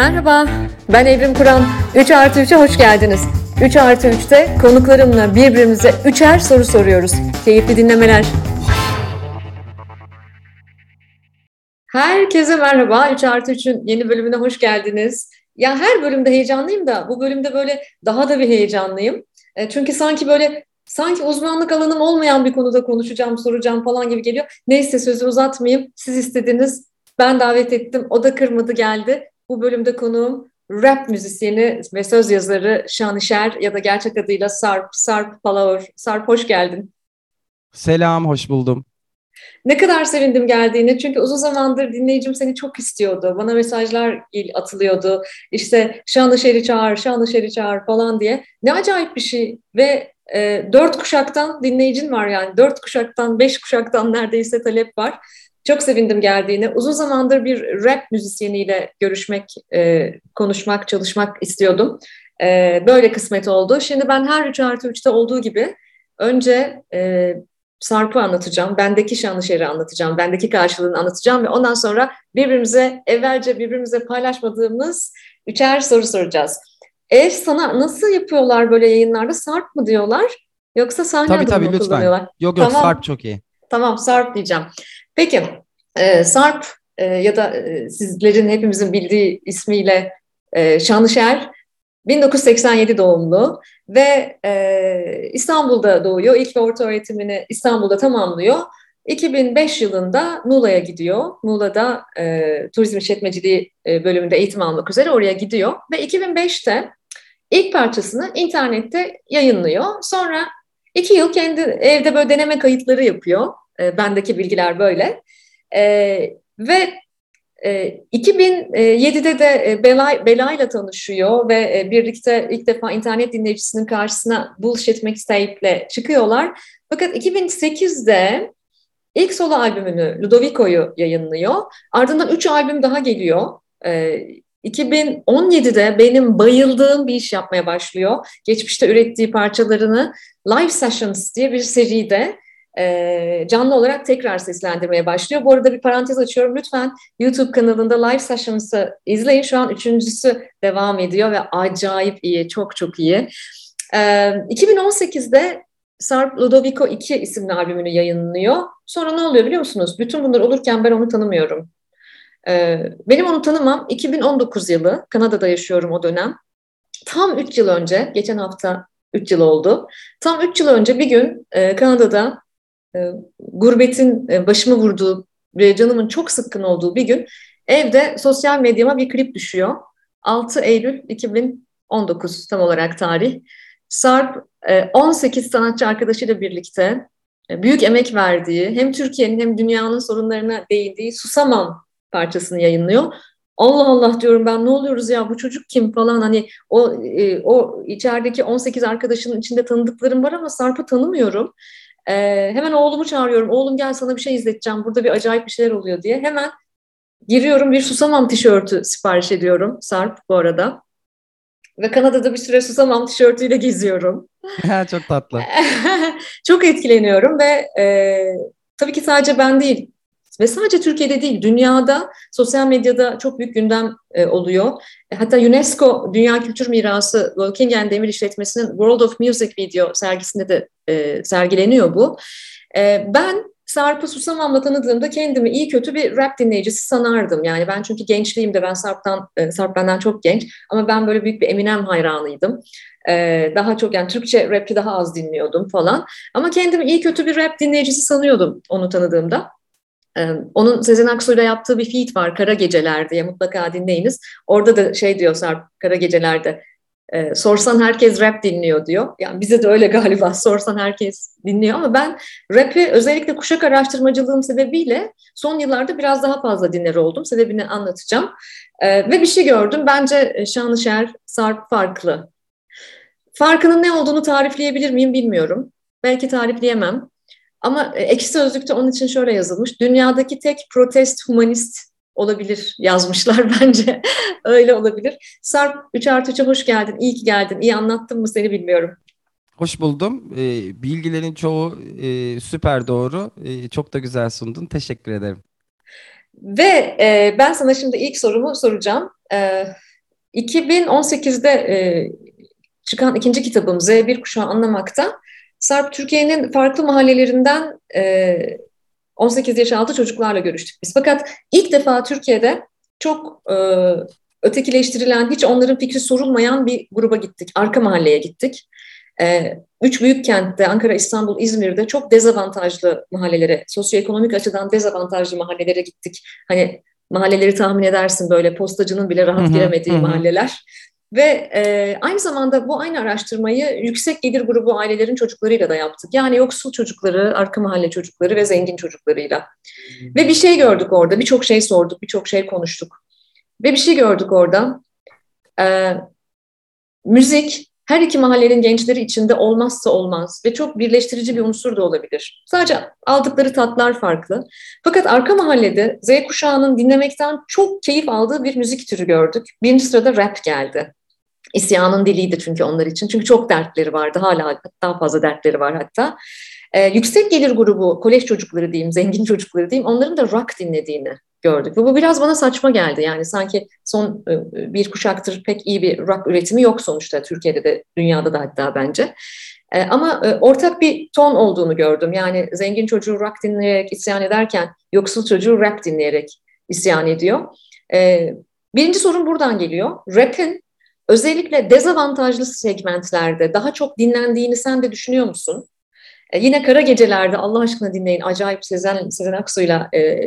Merhaba, ben Evrim Kur'an. 3 artı 3'e hoş geldiniz. 3 artı 3'te konuklarımla birbirimize üçer soru soruyoruz. Keyifli dinlemeler. Herkese merhaba. 3 artı 3'ün yeni bölümüne hoş geldiniz. Ya her bölümde heyecanlıyım da bu bölümde böyle daha da bir heyecanlıyım. E, çünkü sanki böyle sanki uzmanlık alanım olmayan bir konuda konuşacağım, soracağım falan gibi geliyor. Neyse sözü uzatmayayım. Siz istediniz, ben davet ettim. O da kırmadı geldi. Bu bölümde konuğum rap müzisyeni ve söz yazarı Şanışer ya da gerçek adıyla Sarp, Sarp Palaur. Sarp hoş geldin. Selam, hoş buldum. Ne kadar sevindim geldiğini çünkü uzun zamandır dinleyicim seni çok istiyordu. Bana mesajlar atılıyordu. İşte Şanışer'i çağır, Şanışer'i çağır falan diye. Ne acayip bir şey ve e, dört kuşaktan dinleyicin var yani. Dört kuşaktan, beş kuşaktan neredeyse talep var. Çok sevindim geldiğine. Uzun zamandır bir rap müzisyeniyle görüşmek, e, konuşmak, çalışmak istiyordum. E, böyle kısmet oldu. Şimdi ben her 3 artı 3'te olduğu gibi önce e, Sarp'ı anlatacağım, bendeki Şanlışehir'i anlatacağım, bendeki karşılığını anlatacağım ve ondan sonra birbirimize, evvelce birbirimize paylaşmadığımız üçer soru soracağız. Ev sana nasıl yapıyorlar böyle yayınlarda? Sarp mı diyorlar? Yoksa sahne tabii, adını tabii, mı lütfen. kullanıyorlar? Yok yok Tamam. Sarp çok iyi. Tamam Sarp diyeceğim. Peki e, Sarp e, ya da e, sizlerin hepimizin bildiği ismiyle e, Şanışer 1987 doğumlu ve e, İstanbul'da doğuyor. İlk ve orta öğretimini İstanbul'da tamamlıyor. 2005 yılında Muğla'ya gidiyor. Muğla'da e, turizm işletmeciliği e, bölümünde eğitim almak üzere oraya gidiyor. Ve 2005'te ilk parçasını internette yayınlıyor. Sonra iki yıl kendi evde böyle deneme kayıtları yapıyor. E, bendeki bilgiler böyle. E, ve e, 2007'de de e, Bela, Bela'yla tanışıyor ve e, birlikte ilk defa internet dinleyicisinin karşısına Bullshit Mixtape'le çıkıyorlar. Fakat 2008'de ilk solo albümünü Ludovico'yu yayınlıyor. Ardından üç albüm daha geliyor. E, 2017'de benim bayıldığım bir iş yapmaya başlıyor. Geçmişte ürettiği parçalarını Live Sessions diye bir seride canlı olarak tekrar seslendirmeye başlıyor. Bu arada bir parantez açıyorum. Lütfen YouTube kanalında Live Sessions'ı izleyin. Şu an üçüncüsü devam ediyor ve acayip iyi, çok çok iyi. E, 2018'de Sarp Ludovico 2 isimli albümünü yayınlıyor. Sonra ne oluyor biliyor musunuz? Bütün bunlar olurken ben onu tanımıyorum. Benim onu tanımam 2019 yılı. Kanada'da yaşıyorum o dönem. Tam 3 yıl önce, geçen hafta 3 yıl oldu. Tam 3 yıl önce bir gün e, Kanada'da gurbetin e, başımı vurduğu ve canımın çok sıkkın olduğu bir gün evde sosyal medyama bir klip düşüyor. 6 Eylül 2019 tam olarak tarih. Sarp e, 18 sanatçı arkadaşıyla birlikte e, büyük emek verdiği hem Türkiye'nin hem dünyanın sorunlarına değindiği Susamam parçasını yayınlıyor. Allah Allah diyorum ben ne oluyoruz ya bu çocuk kim falan hani o e, o içerideki 18 arkadaşının içinde tanıdıklarım var ama Sarp'ı tanımıyorum. E, hemen oğlumu çağırıyorum. Oğlum gel sana bir şey izleteceğim. Burada bir acayip bir şeyler oluyor diye. Hemen giriyorum bir susamam tişörtü sipariş ediyorum Sarp bu arada. Ve Kanada'da bir süre susamam tişörtüyle geziyorum. Çok tatlı. Çok etkileniyorum ve e, tabii ki sadece ben değil ve sadece Türkiye'de değil, dünyada sosyal medyada çok büyük gündem e, oluyor. E, hatta UNESCO Dünya Kültür Mirası Volkingen Demir İşletmesi'nin World of Music Video sergisinde de e, sergileniyor bu. E, ben Sarp'ı Susamam'la tanıdığımda kendimi iyi kötü bir rap dinleyicisi sanardım. Yani ben çünkü gençliğimde ben Sarp'tan, e, Sarp benden çok genç ama ben böyle büyük bir Eminem hayranıydım. Ee, daha çok yani Türkçe rap'i daha az dinliyordum falan. Ama kendimi iyi kötü bir rap dinleyicisi sanıyordum onu tanıdığımda. Onun Sezen Aksu'yla yaptığı bir feat var Kara Geceler diye mutlaka dinleyiniz. Orada da şey diyor Sarp Kara Geceler'de sorsan herkes rap dinliyor diyor. Yani bize de öyle galiba sorsan herkes dinliyor ama ben rap'i özellikle kuşak araştırmacılığım sebebiyle son yıllarda biraz daha fazla dinler oldum. Sebebini anlatacağım. Ve bir şey gördüm. Bence Şanışer, Sarp farklı. Farkının ne olduğunu tarifleyebilir miyim bilmiyorum. Belki tarifleyemem. Ama e, ekşi sözlükte onun için şöyle yazılmış. Dünyadaki tek protest humanist olabilir yazmışlar bence. Öyle olabilir. Sarp 3 artı 3'e hoş geldin. İyi ki geldin. İyi anlattım mı seni bilmiyorum. Hoş buldum. E, bilgilerin çoğu e, süper doğru. Çok da güzel sundun. Teşekkür ederim. Ve ben sana şimdi ilk sorumu soracağım. E, 2018'de e, çıkan ikinci kitabım Z1 Kuşağı Anlamakta Sarp Türkiye'nin farklı mahallelerinden e, 18 yaş altı çocuklarla görüştük biz. Fakat ilk defa Türkiye'de çok e, ötekileştirilen, hiç onların fikri sorulmayan bir gruba gittik. Arka mahalleye gittik. E, üç büyük kentte, Ankara, İstanbul, İzmir'de çok dezavantajlı mahallelere, sosyoekonomik açıdan dezavantajlı mahallelere gittik. Hani mahalleleri tahmin edersin böyle postacının bile rahat giremediği mahalleler. Ve e, aynı zamanda bu aynı araştırmayı yüksek gelir grubu ailelerin çocuklarıyla da yaptık. Yani yoksul çocukları, arka mahalle çocukları ve zengin çocuklarıyla. Ve bir şey gördük orada, birçok şey sorduk, birçok şey konuştuk. Ve bir şey gördük orada. E, müzik her iki mahallenin gençleri içinde olmazsa olmaz ve çok birleştirici bir unsur da olabilir. Sadece aldıkları tatlar farklı. Fakat arka mahallede Z kuşağının dinlemekten çok keyif aldığı bir müzik türü gördük. Birinci sırada rap geldi. İsyanın diliydi çünkü onlar için. Çünkü çok dertleri vardı. Hala daha fazla dertleri var hatta. Ee, yüksek gelir grubu, kolej çocukları diyeyim, zengin çocukları diyeyim, onların da rock dinlediğini gördük. Ve bu biraz bana saçma geldi. Yani sanki son e, bir kuşaktır pek iyi bir rock üretimi yok sonuçta Türkiye'de de dünyada da hatta bence. E, ama e, ortak bir ton olduğunu gördüm. Yani zengin çocuğu rock dinleyerek isyan ederken yoksul çocuğu rap dinleyerek isyan ediyor. Birinci sorun buradan geliyor. Rap'in özellikle dezavantajlı segmentlerde daha çok dinlendiğini sen de düşünüyor musun? E, yine Kara Geceler'de Allah aşkına dinleyin. Acayip Sezen, Sezen Aksu'yla e,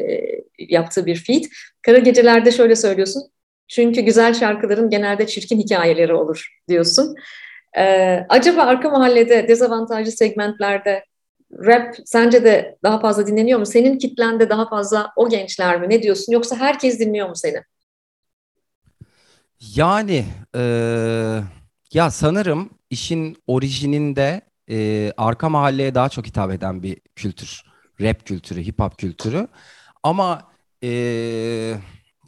yaptığı bir feat. Kara Geceler'de şöyle söylüyorsun. Çünkü güzel şarkıların genelde çirkin hikayeleri olur diyorsun. E, acaba arka mahallede dezavantajlı segmentlerde rap sence de daha fazla dinleniyor mu? Senin kitlende daha fazla o gençler mi? Ne diyorsun? Yoksa herkes dinliyor mu seni? Yani e, ya sanırım işin orijininde e, arka mahalleye daha çok hitap eden bir kültür. Rap kültürü, hip hop kültürü. Ama e,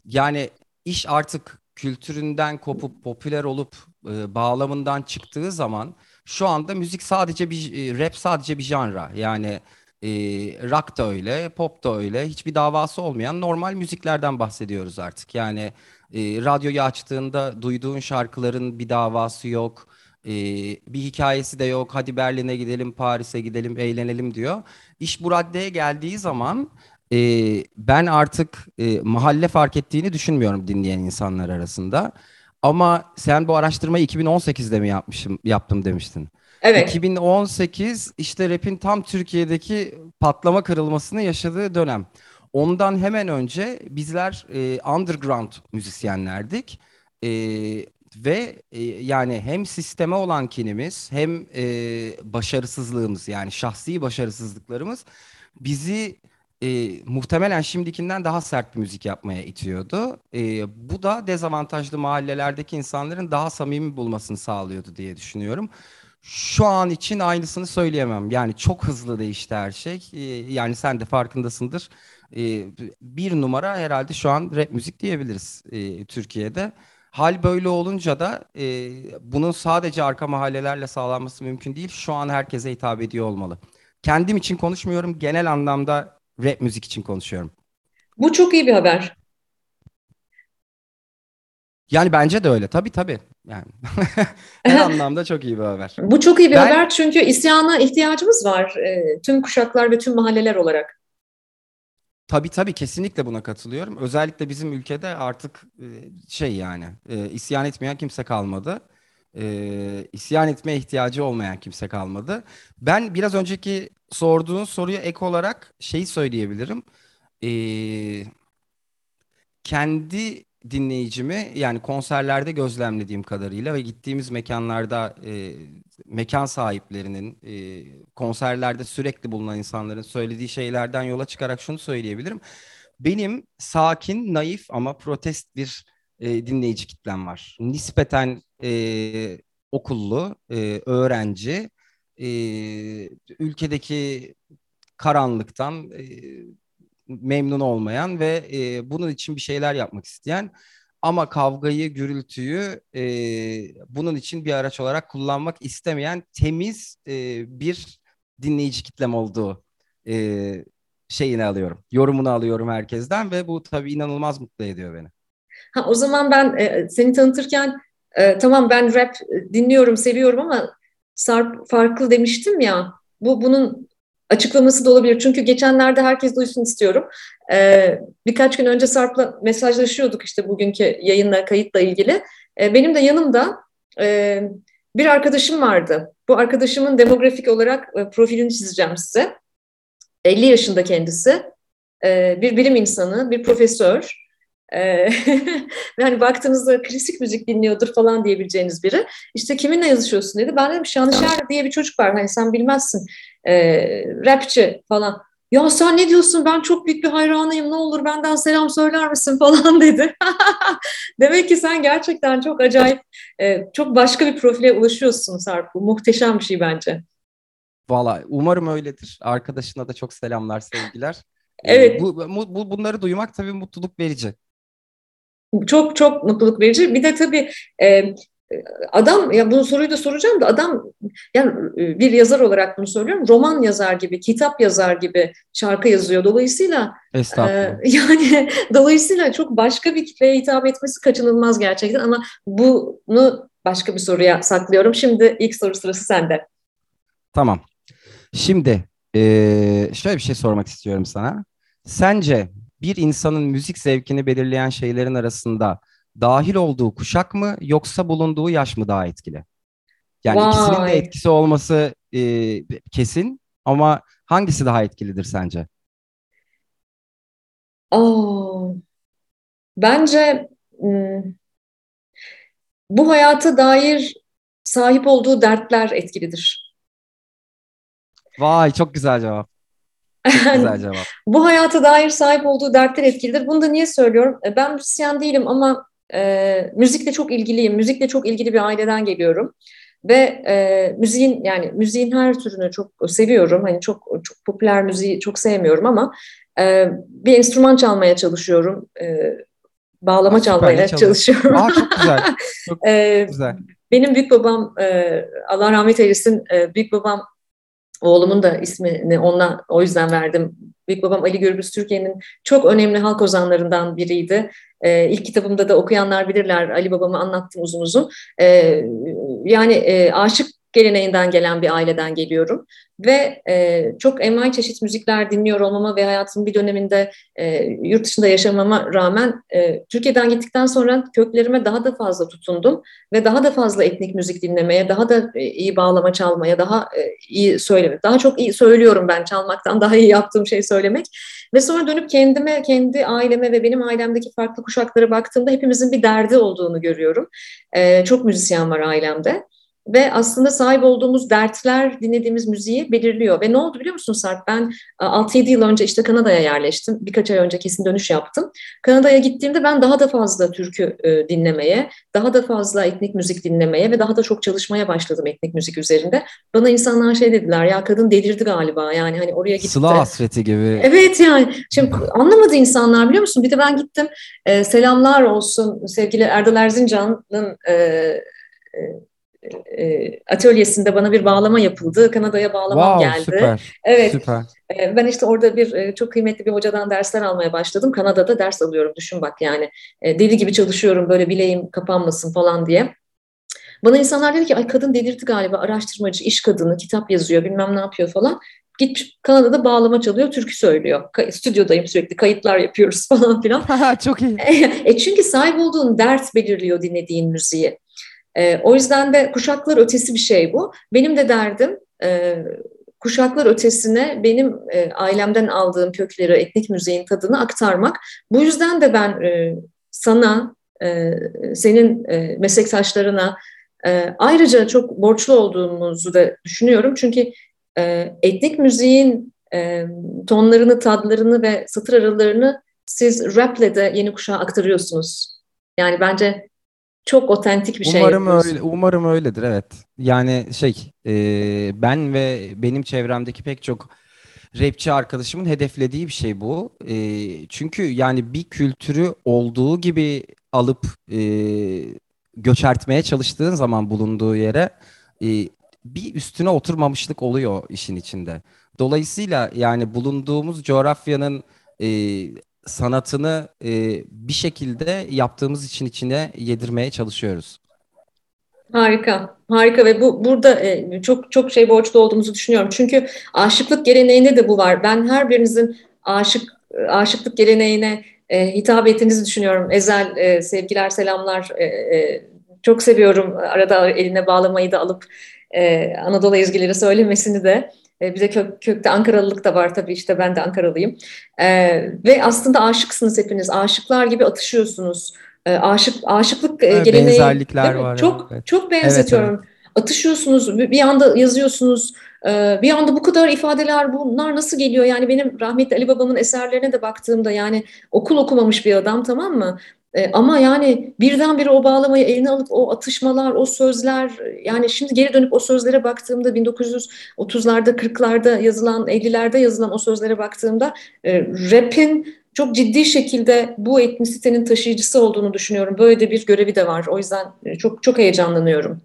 yani iş artık kültüründen kopup popüler olup e, bağlamından çıktığı zaman şu anda müzik sadece bir rap sadece bir janra. Yani e, rock da öyle, pop da öyle. Hiçbir davası olmayan normal müziklerden bahsediyoruz artık. Yani e, radyoyu açtığında duyduğun şarkıların bir davası yok ee, bir hikayesi de yok. Hadi Berlin'e gidelim, Paris'e gidelim, eğlenelim diyor. İş bu raddeye geldiği zaman e, ben artık e, mahalle fark ettiğini düşünmüyorum dinleyen insanlar arasında. Ama sen bu araştırmayı 2018'de mi yapmışım yaptım demiştin. Evet. 2018 işte rap'in tam Türkiye'deki patlama kırılmasını yaşadığı dönem. Ondan hemen önce bizler e, underground müzisyenlerdik. E, ve e, yani hem sisteme olan kinimiz hem e, başarısızlığımız yani şahsi başarısızlıklarımız bizi e, muhtemelen şimdikinden daha sert bir müzik yapmaya itiyordu. E, bu da dezavantajlı mahallelerdeki insanların daha samimi bulmasını sağlıyordu diye düşünüyorum. Şu an için aynısını söyleyemem. Yani çok hızlı değişti her şey. E, yani sen de farkındasındır. E, bir numara herhalde şu an rap müzik diyebiliriz e, Türkiye'de. Hal böyle olunca da e, bunun sadece arka mahallelerle sağlanması mümkün değil. Şu an herkese hitap ediyor olmalı. Kendim için konuşmuyorum. Genel anlamda rap müzik için konuşuyorum. Bu çok iyi bir haber. Yani bence de öyle. Tabii tabii. Yani her anlamda çok iyi bir haber. Bu çok iyi bir ben... haber çünkü isyana ihtiyacımız var. E, tüm kuşaklar ve tüm mahalleler olarak. Tabii tabii kesinlikle buna katılıyorum. Özellikle bizim ülkede artık e, şey yani e, isyan etmeyen kimse kalmadı. E, isyan etmeye ihtiyacı olmayan kimse kalmadı. Ben biraz önceki sorduğun soruya ek olarak şeyi söyleyebilirim. E, kendi dinleyicimi yani konserlerde gözlemlediğim kadarıyla ve gittiğimiz mekanlarda e, mekan sahiplerinin e, konserlerde sürekli bulunan insanların söylediği şeylerden yola çıkarak şunu söyleyebilirim. Benim sakin, naif ama protest bir e, dinleyici kitlem var. Nispeten e, okullu, e, öğrenci, e, ülkedeki karanlıktan e, memnun olmayan ve e, bunun için bir şeyler yapmak isteyen ama kavgayı, gürültüyü e, bunun için bir araç olarak kullanmak istemeyen temiz e, bir dinleyici kitlem olduğu e, şeyini alıyorum. Yorumunu alıyorum herkesten ve bu tabii inanılmaz mutlu ediyor beni. Ha, o zaman ben e, seni tanıtırken e, tamam ben rap dinliyorum, seviyorum ama Sarp farklı demiştim ya. Bu bunun açıklaması da olabilir. Çünkü geçenlerde herkes duysun istiyorum. E, birkaç gün önce Sarp'la mesajlaşıyorduk işte bugünkü yayınla, kayıtla ilgili. E, benim de yanımda e, bir arkadaşım vardı. Bu arkadaşımın demografik olarak e, profilini çizeceğim size. 50 yaşında kendisi. E, bir bilim insanı, bir profesör. Ee, yani baktığınızda klasik müzik dinliyordur falan diyebileceğiniz biri. İşte kiminle yazışıyorsun dedi. Ben dedim Şanışer diye bir çocuk var. Hani sen bilmezsin. Ee, rapçi falan. Ya sen ne diyorsun ben çok büyük bir hayranıyım ne olur benden selam söyler misin falan dedi. Demek ki sen gerçekten çok acayip, e, çok başka bir profile ulaşıyorsun Sarp. Bu muhteşem bir şey bence. Valla umarım öyledir. Arkadaşına da çok selamlar, sevgiler. Evet. Bu, bu, bunları duymak tabii mutluluk verici. Çok çok mutluluk verici. Bir de tabii e, adam ya bunu soruyu da soracağım da adam yani e, bir yazar olarak bunu söylüyorum. Roman yazar gibi kitap yazar gibi şarkı yazıyor. Dolayısıyla e, yani dolayısıyla çok başka bir kitleye hitap etmesi kaçınılmaz gerçekten ama bunu başka bir soruya saklıyorum. Şimdi ilk soru sırası sende. Tamam. Şimdi ee, şöyle bir şey sormak istiyorum sana. Sence bir insanın müzik zevkini belirleyen şeylerin arasında dahil olduğu kuşak mı yoksa bulunduğu yaş mı daha etkili? Yani Vay. ikisinin de etkisi olması e, kesin ama hangisi daha etkilidir sence? Aa, bence hmm, bu hayata dair sahip olduğu dertler etkilidir. Vay çok güzel cevap. Çok güzel cevap. bu hayata dair sahip olduğu dertler etkilidir. Bunu da niye söylüyorum? E, ben müzisyen değilim ama e, müzikle çok ilgiliyim. Müzikle çok ilgili bir aileden geliyorum. Ve e, müziğin yani müziğin her türünü çok seviyorum. Hani çok çok popüler müziği çok sevmiyorum ama e, bir enstrüman çalmaya çalışıyorum. E, bağlama Aa, çalmaya çalışıyorum. Aa, çok güzel. Çok e, güzel. Benim büyük babam e, Allah rahmet eylesin e, büyük babam Oğlumun da ismini onunla o yüzden verdim. Büyük babam Ali Gürbüz Türkiye'nin çok önemli halk ozanlarından biriydi. Ee, ilk kitabımda da okuyanlar bilirler. Ali babamı anlattım uzun uzun. Ee, yani e, aşık geleneğinden gelen bir aileden geliyorum. Ve e, çok envai çeşit müzikler dinliyor olmama ve hayatımın bir döneminde e, yurt dışında yaşamama rağmen e, Türkiye'den gittikten sonra köklerime daha da fazla tutundum. Ve daha da fazla etnik müzik dinlemeye, daha da e, iyi bağlama çalmaya, daha e, iyi söylemek. Daha çok iyi söylüyorum ben çalmaktan, daha iyi yaptığım şey söylemek. Ve sonra dönüp kendime, kendi aileme ve benim ailemdeki farklı kuşaklara baktığımda hepimizin bir derdi olduğunu görüyorum. E, çok müzisyen var ailemde ve aslında sahip olduğumuz dertler dinlediğimiz müziği belirliyor. Ve ne oldu biliyor musun Sarp? Ben 6-7 yıl önce işte Kanada'ya yerleştim. Birkaç ay önce kesin dönüş yaptım. Kanada'ya gittiğimde ben daha da fazla türkü e, dinlemeye, daha da fazla etnik müzik dinlemeye ve daha da çok çalışmaya başladım etnik müzik üzerinde. Bana insanlar şey dediler ya kadın delirdi galiba yani hani oraya gitti. Sıla hasreti gibi. Evet yani şimdi anlamadı insanlar biliyor musun? Bir de ben gittim e, selamlar olsun sevgili Erdal Erzincan'ın e, e, e, atölyesinde bana bir bağlama yapıldı. Kanada'ya bağlamam wow, geldi. Süper, evet. Süper. E, ben işte orada bir e, çok kıymetli bir hocadan dersler almaya başladım. Kanada'da ders alıyorum düşün bak yani. Deli gibi çalışıyorum böyle bileğim kapanmasın falan diye. Bana insanlar dedi ki ay kadın delirdi galiba araştırmacı, iş kadını, kitap yazıyor bilmem ne yapıyor falan. Gitmiş Kanada'da bağlama çalıyor, türkü söylüyor. Stüdyodayım sürekli, kayıtlar yapıyoruz falan filan. Çok iyi. e çünkü sahip olduğun dert belirliyor dinlediğin müziği. E, o yüzden de kuşaklar ötesi bir şey bu. Benim de derdim e, kuşaklar ötesine benim e, ailemden aldığım kökleri, etnik müziğin tadını aktarmak. Bu yüzden de ben e, sana, e, senin e, meslektaşlarına e, ayrıca çok borçlu olduğumuzu da düşünüyorum. Çünkü e, etnik müziğin e, tonlarını, tadlarını ve satır aralarını siz raple de yeni kuşağa aktarıyorsunuz. Yani bence çok otentik bir şey Umarım öyle, umarım öyledir evet. Yani şey e, ben ve benim çevremdeki pek çok rapçi arkadaşımın hedeflediği bir şey bu. E, çünkü yani bir kültürü olduğu gibi alıp e, göçertmeye çalıştığın zaman bulunduğu yere e, bir üstüne oturmamışlık oluyor işin içinde. Dolayısıyla yani bulunduğumuz coğrafyanın e, sanatını e, bir şekilde yaptığımız için içine yedirmeye çalışıyoruz. Harika, harika ve bu burada e, çok çok şey borçlu olduğumuzu düşünüyorum. Çünkü aşıklık geleneğinde de bu var. Ben her birinizin aşık aşıklık geleneğine e, hitap ettiğinizi düşünüyorum. Ezel e, sevgiler, selamlar. E, e, çok seviyorum arada eline bağlamayı da alıp e, Anadolu ezgileri söylemesini de. E, bir de kök, kökte Ankaralılık da var tabii işte ben de Ankaralıyım. E, ve aslında aşıksınız hepiniz. Aşıklar gibi atışıyorsunuz. E, aşık aşıklık e, geleneği benzerlikler var. Çok evet. çok benzetiyorum. Evet, evet. Atışıyorsunuz, bir anda yazıyorsunuz. Bir anda bu kadar ifadeler bunlar nasıl geliyor? Yani benim rahmetli Ali babamın eserlerine de baktığımda yani okul okumamış bir adam tamam mı? E, ama yani birdenbire o bağlamayı eline alıp o atışmalar, o sözler yani şimdi geri dönüp o sözlere baktığımda 1930'larda, 40'larda yazılan, 50'lerde yazılan o sözlere baktığımda e, rap'in çok ciddi şekilde bu etnisitenin taşıyıcısı olduğunu düşünüyorum. Böyle de bir görevi de var. O yüzden e, çok çok heyecanlanıyorum.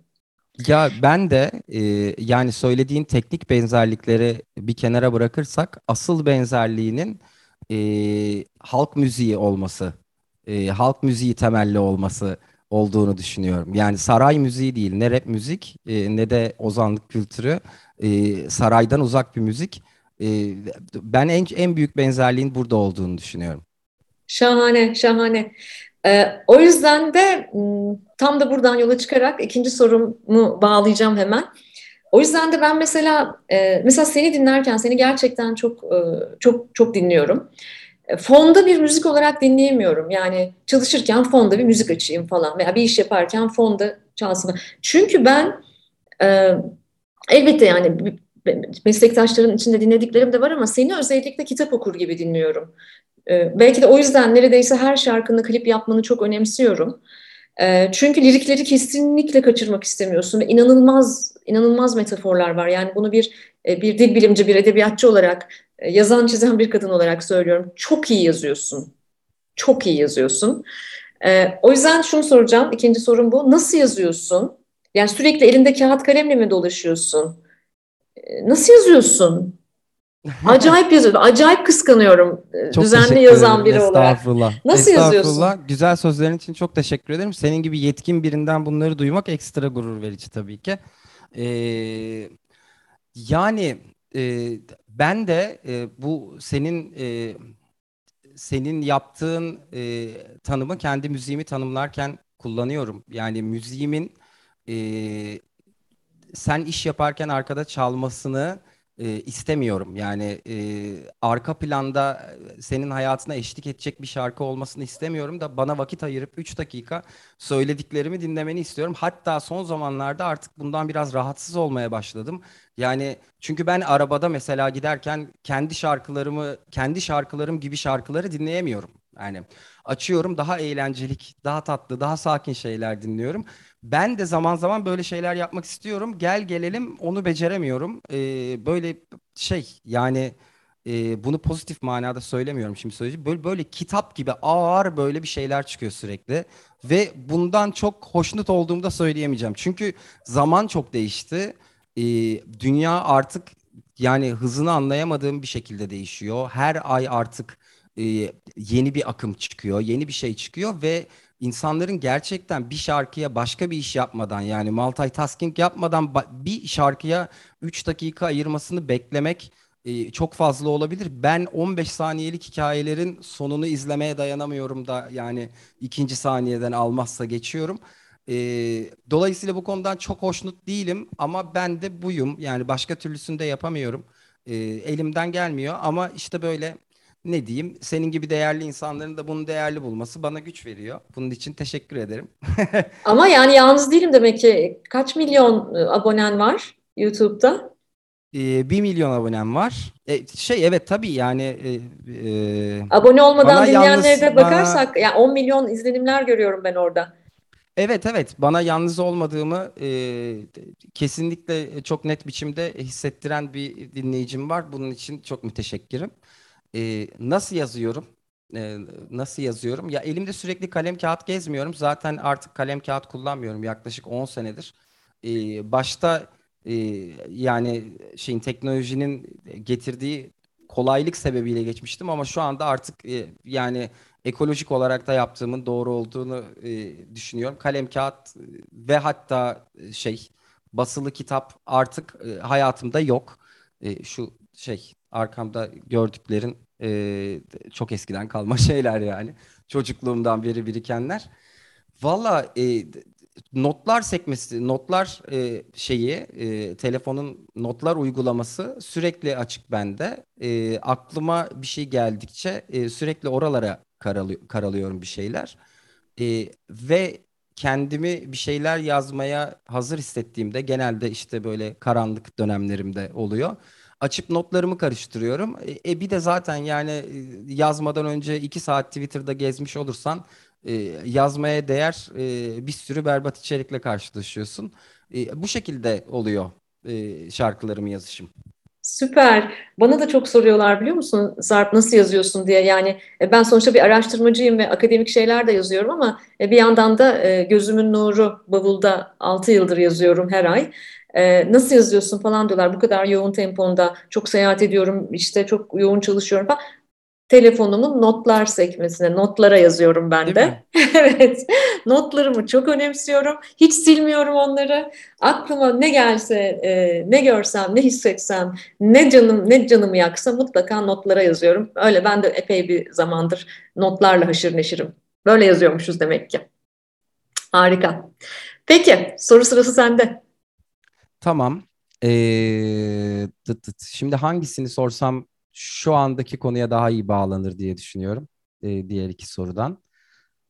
Ya ben de e, yani söylediğin teknik benzerlikleri bir kenara bırakırsak asıl benzerliğinin e, halk müziği olması e, halk müziği temelli olması olduğunu düşünüyorum. Yani saray müziği değil, ne rap müzik e, ne de ozanlık kültürü. E, saraydan uzak bir müzik. E, ben en en büyük benzerliğin burada olduğunu düşünüyorum. Şahane, şahane. Ee, o yüzden de tam da buradan yola çıkarak ikinci sorumu bağlayacağım hemen. O yüzden de ben mesela e, mesela seni dinlerken seni gerçekten çok e, çok çok dinliyorum fonda bir müzik olarak dinleyemiyorum. Yani çalışırken fonda bir müzik açayım falan veya bir iş yaparken fonda çalsın. Çünkü ben e, elbette yani meslektaşların içinde dinlediklerim de var ama seni özellikle kitap okur gibi dinliyorum. E, belki de o yüzden neredeyse her şarkını klip yapmanı çok önemsiyorum. E, çünkü lirikleri kesinlikle kaçırmak istemiyorsun ve inanılmaz inanılmaz metaforlar var. Yani bunu bir e, bir dil bilimci, bir edebiyatçı olarak e, yazan çizen bir kadın olarak söylüyorum. Çok iyi yazıyorsun. Çok iyi yazıyorsun. E, o yüzden şunu soracağım. İkinci sorum bu. Nasıl yazıyorsun? Yani sürekli elinde kağıt kalemle mi dolaşıyorsun? E, nasıl yazıyorsun? Acayip yazıyorum. Acayip kıskanıyorum e, çok düzenli yazan biri olarak. Estağfurullah. Nasıl Estağfurullah. yazıyorsun? Güzel sözlerin için çok teşekkür ederim. Senin gibi yetkin birinden bunları duymak ekstra gurur verici tabii ki. Ee, yani e, ben de e, bu senin e, senin yaptığın e, tanımı kendi müziğimi tanımlarken kullanıyorum. Yani müziğimin e, sen iş yaparken arkada çalmasını e, istemiyorum. Yani e, arka planda senin hayatına eşlik edecek bir şarkı olmasını istemiyorum da bana vakit ayırıp 3 dakika söylediklerimi dinlemeni istiyorum. Hatta son zamanlarda artık bundan biraz rahatsız olmaya başladım. Yani çünkü ben arabada mesela giderken kendi şarkılarımı, kendi şarkılarım gibi şarkıları dinleyemiyorum. Yani açıyorum daha eğlencelik, daha tatlı, daha sakin şeyler dinliyorum. Ben de zaman zaman böyle şeyler yapmak istiyorum. Gel gelelim onu beceremiyorum. Ee, böyle şey yani e, bunu pozitif manada söylemiyorum şimdi söyleyeceğim. Böyle böyle kitap gibi ağır böyle bir şeyler çıkıyor sürekli. Ve bundan çok hoşnut olduğumu da söyleyemeyeceğim. Çünkü zaman çok değişti. Ee, dünya artık yani hızını anlayamadığım bir şekilde değişiyor. Her ay artık e, yeni bir akım çıkıyor, yeni bir şey çıkıyor ve insanların gerçekten bir şarkıya başka bir iş yapmadan yani multitasking yapmadan bir şarkıya 3 dakika ayırmasını beklemek e, çok fazla olabilir. Ben 15 saniyelik hikayelerin sonunu izlemeye dayanamıyorum da yani ikinci saniyeden almazsa geçiyorum. E, dolayısıyla bu konudan çok hoşnut değilim ama ben de buyum. Yani başka türlüsünü de yapamıyorum. E, elimden gelmiyor ama işte böyle ne diyeyim senin gibi değerli insanların da bunu değerli bulması bana güç veriyor. Bunun için teşekkür ederim. Ama yani yalnız değilim demek ki. Kaç milyon e, abonen var YouTube'da? Ee, 1 milyon abonem var. E, şey evet tabii yani. E, e, Abone olmadan dinleyenlere de bakarsak bana... yani 10 milyon izlenimler görüyorum ben orada. Evet evet bana yalnız olmadığımı e, kesinlikle çok net biçimde hissettiren bir dinleyicim var. Bunun için çok müteşekkirim. E, nasıl yazıyorum? E, nasıl yazıyorum? Ya elimde sürekli kalem kağıt gezmiyorum. Zaten artık kalem kağıt kullanmıyorum yaklaşık 10 senedir. E, başta e, yani şeyin teknolojinin getirdiği kolaylık sebebiyle geçmiştim ama şu anda artık e, yani ekolojik olarak da yaptığımın doğru olduğunu e, düşünüyorum. Kalem, kağıt ve hatta şey basılı kitap artık e, hayatımda yok. E, şu şey arkamda gördüklerin e, çok eskiden kalma şeyler yani. Çocukluğumdan beri birikenler. Valla e, notlar sekmesi, notlar e, şeyi, e, telefonun notlar uygulaması sürekli açık bende. E, aklıma bir şey geldikçe e, sürekli oralara karalı, karalıyorum bir şeyler. E, ve kendimi bir şeyler yazmaya hazır hissettiğimde genelde işte böyle karanlık dönemlerimde oluyor. Açıp notlarımı karıştırıyorum. E, e bir de zaten yani e, yazmadan önce iki saat Twitter'da gezmiş olursan e, yazmaya değer e, bir sürü berbat içerikle karşılaşıyorsun. E, bu şekilde oluyor e, şarkılarımı yazışım. Süper. Bana da çok soruyorlar biliyor musun Sarp nasıl yazıyorsun diye. Yani e, ben sonuçta bir araştırmacıyım ve akademik şeyler de yazıyorum ama bir yandan da gözümün nuru bavulda 6 yıldır yazıyorum her ay. Nasıl yazıyorsun falan diyorlar bu kadar yoğun temponda çok seyahat ediyorum işte çok yoğun çalışıyorum falan telefonumun notlar sekmesine, notlara yazıyorum ben de. evet, notlarımı çok önemsiyorum. Hiç silmiyorum onları. Aklıma ne gelse, e, ne görsem, ne hissetsem, ne canım ne canımı yaksa mutlaka notlara yazıyorum. Öyle ben de epey bir zamandır notlarla haşır neşirim. Böyle yazıyormuşuz demek ki. Harika. Peki, soru sırası sende. Tamam. Ee, tıt tıt. Şimdi hangisini sorsam şu andaki konuya daha iyi bağlanır diye düşünüyorum. E, diğer iki sorudan.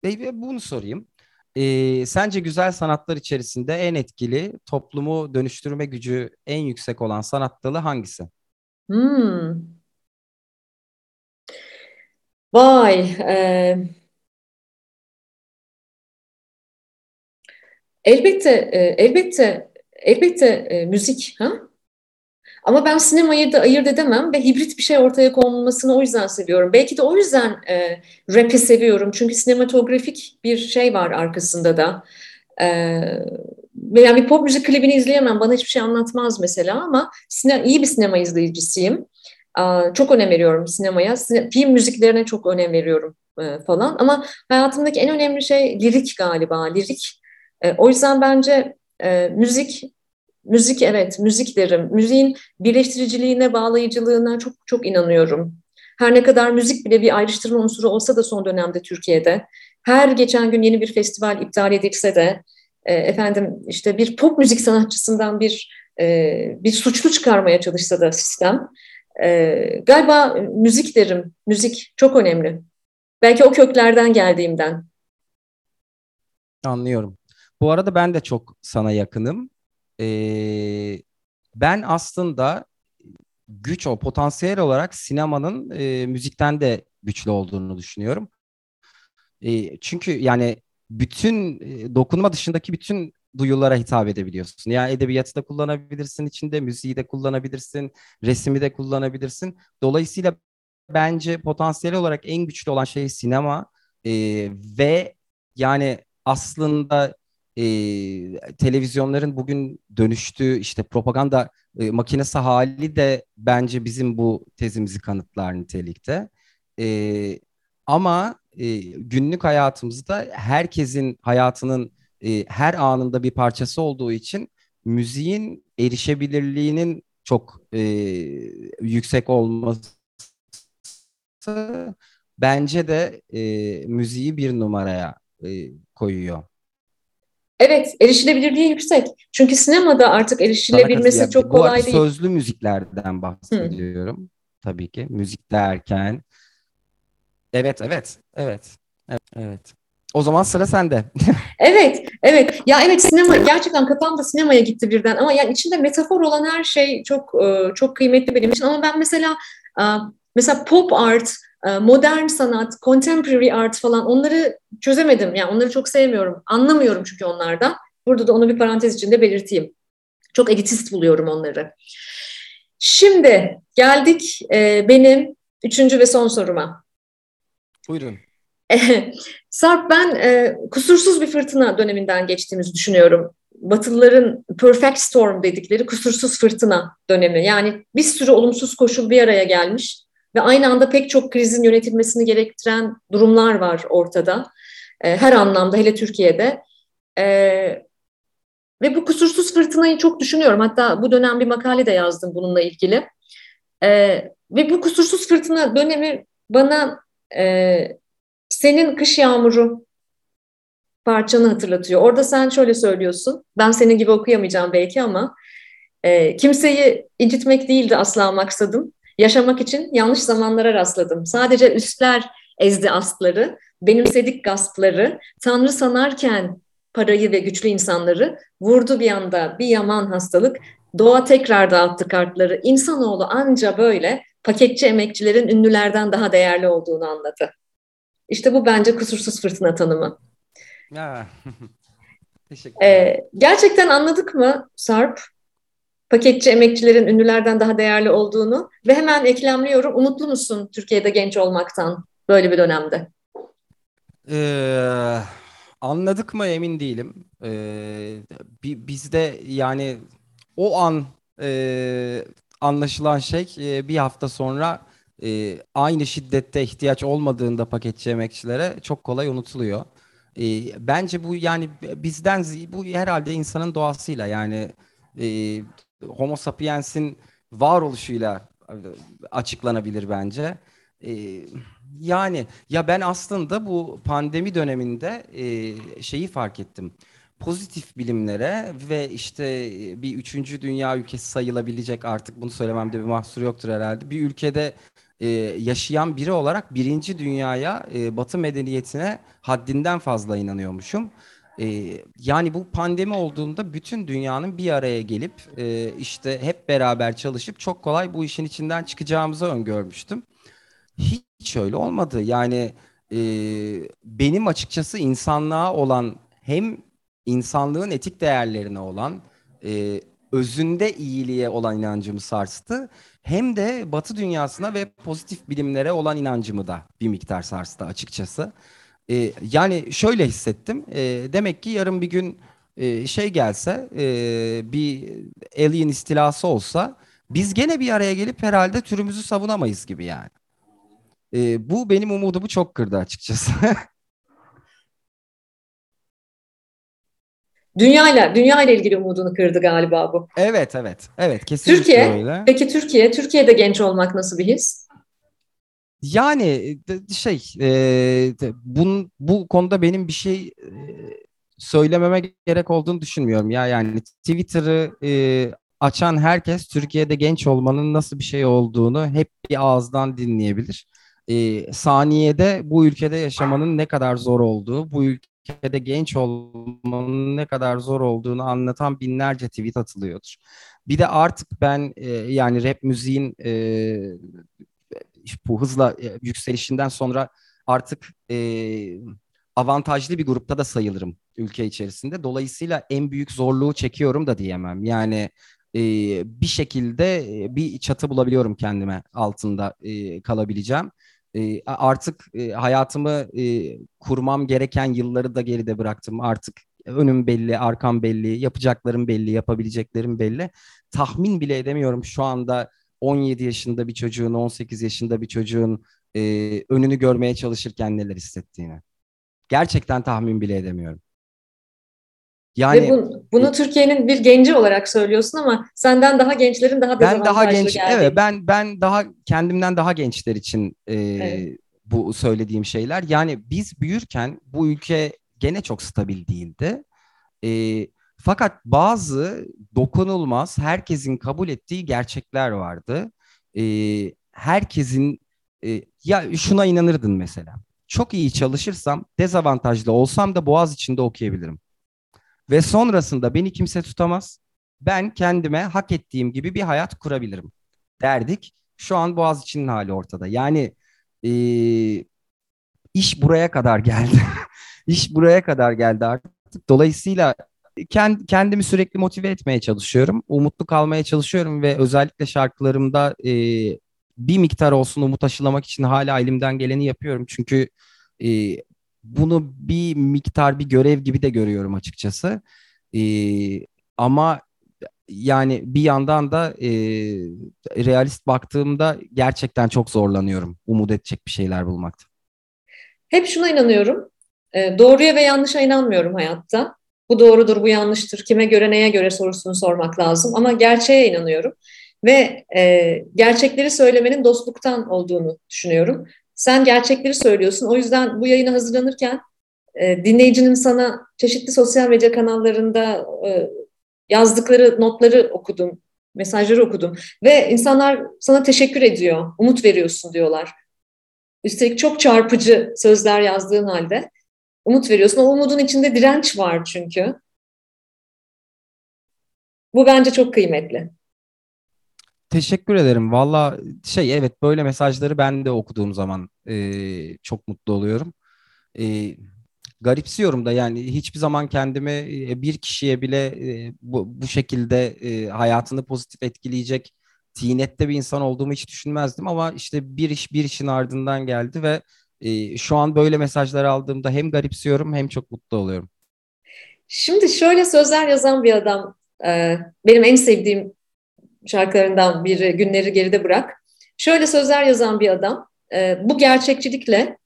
Ve bunu sorayım. E, sence güzel sanatlar içerisinde en etkili, toplumu dönüştürme gücü en yüksek olan sanat dalı hangisi? Hmm. Vay. E, elbette, e, elbette, elbette e, müzik. Ha? Ama ben sinemayı da ayırt edemem ve hibrit bir şey ortaya konulmasını o yüzden seviyorum. Belki de o yüzden e, rap'i seviyorum. Çünkü sinematografik bir şey var arkasında da. E, yani bir pop müzik klibini izleyemem. Bana hiçbir şey anlatmaz mesela ama sine, iyi bir sinema izleyicisiyim. E, çok önem veriyorum sinemaya. Sine, film müziklerine çok önem veriyorum e, falan. Ama hayatımdaki en önemli şey lirik galiba. Lirik. E, o yüzden bence e, müzik Müzik evet, müzik derim. Müziğin birleştiriciliğine, bağlayıcılığına çok çok inanıyorum. Her ne kadar müzik bile bir ayrıştırma unsuru olsa da son dönemde Türkiye'de, her geçen gün yeni bir festival iptal edilse de, e, efendim işte bir pop müzik sanatçısından bir e, bir suçlu çıkarmaya çalışsa da sistem, e, galiba müzik derim, müzik çok önemli. Belki o köklerden geldiğimden. Anlıyorum. Bu arada ben de çok sana yakınım e, ben aslında güç o potansiyel olarak sinemanın e, müzikten de güçlü olduğunu düşünüyorum. E, çünkü yani bütün e, dokunma dışındaki bütün duyulara hitap edebiliyorsun. Yani edebiyatı da kullanabilirsin içinde, müziği de kullanabilirsin, resmi de kullanabilirsin. Dolayısıyla bence potansiyel olarak en güçlü olan şey sinema e, ve yani aslında e, televizyonların bugün dönüştüğü işte propaganda e, makinesi hali de bence bizim bu tezimizi kanıtlar nitelikte. E, ama e, günlük hayatımızda herkesin hayatının e, her anında bir parçası olduğu için müziğin erişebilirliğinin çok e, yüksek olması bence de e, müziği bir numaraya e, koyuyor. Evet, erişilebilirliği yüksek. Çünkü sinemada artık erişilebilmesi çok kolay değil. Bu arada sözlü müziklerden bahsediyorum. Hı. Tabii ki. Müzik derken. Evet, evet, evet. Evet, evet. O zaman sıra sende. evet, evet. Ya evet sinema gerçekten kafamda sinemaya gitti birden ama yani içinde metafor olan her şey çok e, çok kıymetli benim için ama ben mesela mesela pop art modern sanat, contemporary art falan onları çözemedim. Yani onları çok sevmiyorum. Anlamıyorum çünkü onlardan. Burada da onu bir parantez içinde belirteyim. Çok elitist buluyorum onları. Şimdi geldik e, benim üçüncü ve son soruma. Buyurun. Sarp ben e, kusursuz bir fırtına döneminden geçtiğimizi düşünüyorum. Batılıların perfect storm dedikleri kusursuz fırtına dönemi. Yani bir sürü olumsuz koşul bir araya gelmiş ve aynı anda pek çok krizin yönetilmesini gerektiren durumlar var ortada. E, her anlamda hele Türkiye'de. E, ve bu kusursuz fırtınayı çok düşünüyorum. Hatta bu dönem bir makale de yazdım bununla ilgili. E, ve bu kusursuz fırtına dönemi bana e, senin kış yağmuru parçanı hatırlatıyor. Orada sen şöyle söylüyorsun. Ben senin gibi okuyamayacağım belki ama e, kimseyi incitmek değildi asla maksadım. Yaşamak için yanlış zamanlara rastladım. Sadece üstler ezdi astları, benimsedik gaspları, Tanrı sanarken parayı ve güçlü insanları vurdu bir anda bir yaman hastalık. Doğa tekrar dağıttı kartları. İnsanoğlu anca böyle paketçi emekçilerin ünlülerden daha değerli olduğunu anladı. İşte bu bence kusursuz fırtına tanımı. Teşekkür Ee, gerçekten anladık mı Sarp? Paketçi emekçilerin ünlülerden daha değerli olduğunu ve hemen eklemliyorum. Umutlu musun Türkiye'de genç olmaktan böyle bir dönemde? Ee, anladık mı emin değilim. Ee, bizde yani o an e, anlaşılan şey e, bir hafta sonra e, aynı şiddette ihtiyaç olmadığında paketçi emekçilere çok kolay unutuluyor. E, bence bu yani bizden bu herhalde insanın doğasıyla yani e, Homo sapiens'in varoluşuyla açıklanabilir bence. E, yani ya ben aslında bu pandemi döneminde e, şeyi fark ettim. Pozitif bilimlere ve işte bir üçüncü dünya ülkesi sayılabilecek artık bunu söylememde bir mahsur yoktur herhalde. Bir ülkede e, yaşayan biri olarak birinci dünyaya, e, Batı medeniyetine haddinden fazla inanıyormuşum. E, yani bu pandemi olduğunda bütün dünyanın bir araya gelip e, işte hep beraber çalışıp çok kolay bu işin içinden çıkacağımızı öngörmüştüm. Hiç öyle olmadı. Yani e, benim açıkçası insanlığa olan hem insanlığın etik değerlerine olan e, özünde iyiliğe olan inancımı sarstı. Hem de Batı dünyasına ve pozitif bilimlere olan inancımı da bir miktar sarstı açıkçası. E, yani şöyle hissettim. E, demek ki yarın bir gün e, şey gelse, e, bir alien istilası olsa biz gene bir araya gelip herhalde türümüzü savunamayız gibi yani. E, bu benim umudumu çok kırdı açıkçası. Dünyayla, dünya ile ilgili umudunu kırdı galiba bu. Evet, evet. Evet, kesinlikle Türkiye, öyle. Peki Türkiye, Türkiye'de genç olmak nasıl bir his? Yani şey, e, bunun, bu konuda benim bir şey söylememe gerek olduğunu düşünmüyorum. Ya yani Twitter'ı e, açan herkes Türkiye'de genç olmanın nasıl bir şey olduğunu hep bir ağızdan dinleyebilir. E, saniyede bu ülkede yaşamanın ne kadar zor olduğu, bu ülke ülkede genç olmanın ne kadar zor olduğunu anlatan binlerce tweet atılıyordur. Bir de artık ben e, yani rap müziğin e, bu hızla e, yükselişinden sonra artık e, avantajlı bir grupta da sayılırım ülke içerisinde. Dolayısıyla en büyük zorluğu çekiyorum da diyemem. Yani e, bir şekilde e, bir çatı bulabiliyorum kendime altında e, kalabileceğim e, artık e, hayatımı e, kurmam gereken yılları da geride bıraktım. Artık önüm belli, arkam belli, yapacaklarım belli, yapabileceklerim belli. Tahmin bile edemiyorum şu anda 17 yaşında bir çocuğun, 18 yaşında bir çocuğun e, önünü görmeye çalışırken neler hissettiğini. Gerçekten tahmin bile edemiyorum. Yani Ve bu, bunu e, Türkiye'nin bir genci olarak söylüyorsun ama senden daha gençlerin daha ben daha genç geldiğini. evet ben ben daha kendimden daha gençler için e, evet. bu söylediğim şeyler. Yani biz büyürken bu ülke gene çok stabil değildi. E, fakat bazı dokunulmaz, herkesin kabul ettiği gerçekler vardı. E, herkesin e, ya şuna inanırdın mesela. Çok iyi çalışırsam, dezavantajlı olsam da boğaz içinde okuyabilirim. Ve sonrasında beni kimse tutamaz. Ben kendime hak ettiğim gibi bir hayat kurabilirim derdik. Şu an Boğaziçi'nin hali ortada. Yani e, iş buraya kadar geldi. İş buraya kadar geldi artık. Dolayısıyla kendimi sürekli motive etmeye çalışıyorum. Umutlu kalmaya çalışıyorum ve özellikle şarkılarımda e, bir miktar olsun umut aşılamak için hala elimden geleni yapıyorum. Çünkü e, bunu bir miktar bir görev gibi de görüyorum açıkçası. Ee, ama yani bir yandan da e, realist baktığımda gerçekten çok zorlanıyorum umut edecek bir şeyler bulmakta. Hep şuna inanıyorum. E, doğruya ve yanlışa inanmıyorum hayatta. Bu doğrudur, bu yanlıştır. Kime göre, neye göre sorusunu sormak lazım. Ama gerçeğe inanıyorum. Ve e, gerçekleri söylemenin dostluktan olduğunu düşünüyorum. Sen gerçekleri söylüyorsun. O yüzden bu yayına hazırlanırken e, dinleyicinin sana çeşitli sosyal medya kanallarında e, yazdıkları notları okudum, mesajları okudum. Ve insanlar sana teşekkür ediyor, umut veriyorsun diyorlar. Üstelik çok çarpıcı sözler yazdığın halde umut veriyorsun. O umudun içinde direnç var çünkü. Bu bence çok kıymetli. Teşekkür ederim. Valla şey evet böyle mesajları ben de okuduğum zaman e, çok mutlu oluyorum. E, garipsiyorum da yani hiçbir zaman kendimi e, bir kişiye bile e, bu, bu şekilde e, hayatını pozitif etkileyecek tinette bir insan olduğumu hiç düşünmezdim ama işte bir iş bir işin ardından geldi ve şu an böyle mesajlar aldığımda hem garipsiyorum hem çok mutlu oluyorum. Şimdi şöyle sözler yazan bir adam benim en sevdiğim şarkılarından biri Günleri Geride Bırak. Şöyle sözler yazan bir adam bu gerçekçilikle